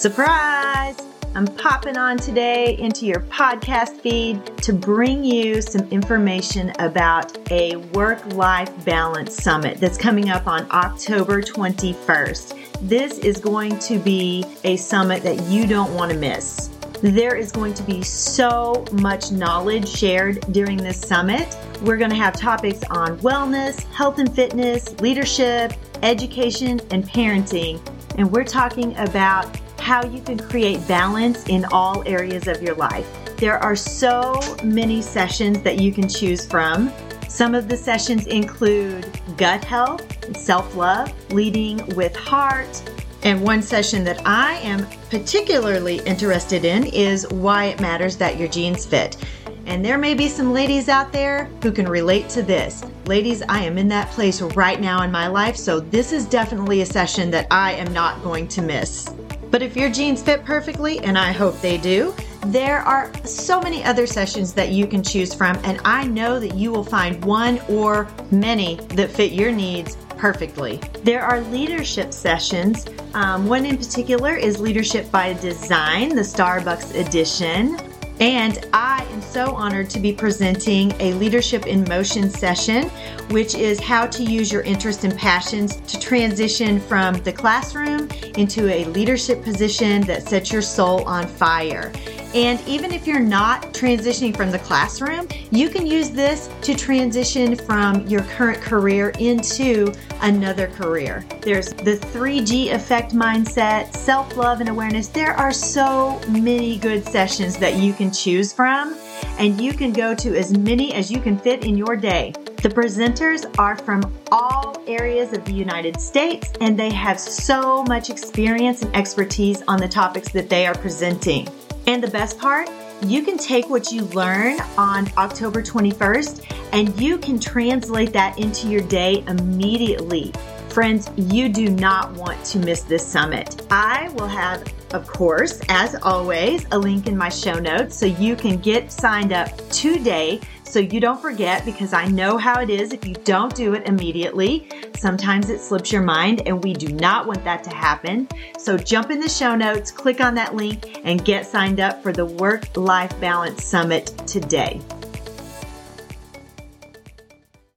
Surprise! I'm popping on today into your podcast feed to bring you some information about a work life balance summit that's coming up on October 21st. This is going to be a summit that you don't want to miss. There is going to be so much knowledge shared during this summit. We're going to have topics on wellness, health and fitness, leadership, education, and parenting. And we're talking about how you can create balance in all areas of your life. There are so many sessions that you can choose from. Some of the sessions include gut health, self love, leading with heart, and one session that I am particularly interested in is why it matters that your jeans fit. And there may be some ladies out there who can relate to this. Ladies, I am in that place right now in my life, so this is definitely a session that I am not going to miss. But if your jeans fit perfectly, and I hope they do, there are so many other sessions that you can choose from, and I know that you will find one or many that fit your needs perfectly. There are leadership sessions. Um, one in particular is Leadership by Design, the Starbucks edition. And I am so honored to be presenting a Leadership in Motion session, which is how to use your interests and passions to transition from the classroom into a leadership position that sets your soul on fire. And even if you're not transitioning from the classroom, you can use this to transition from your current career into another career. There's the 3G effect mindset, self love and awareness. There are so many good sessions that you can choose from, and you can go to as many as you can fit in your day. The presenters are from all areas of the United States, and they have so much experience and expertise on the topics that they are presenting. And the best part, you can take what you learn on October 21st and you can translate that into your day immediately. Friends, you do not want to miss this summit. I will have, of course, as always, a link in my show notes so you can get signed up today so you don't forget because I know how it is if you don't do it immediately. Sometimes it slips your mind and we do not want that to happen. So jump in the show notes, click on that link, and get signed up for the Work Life Balance Summit today.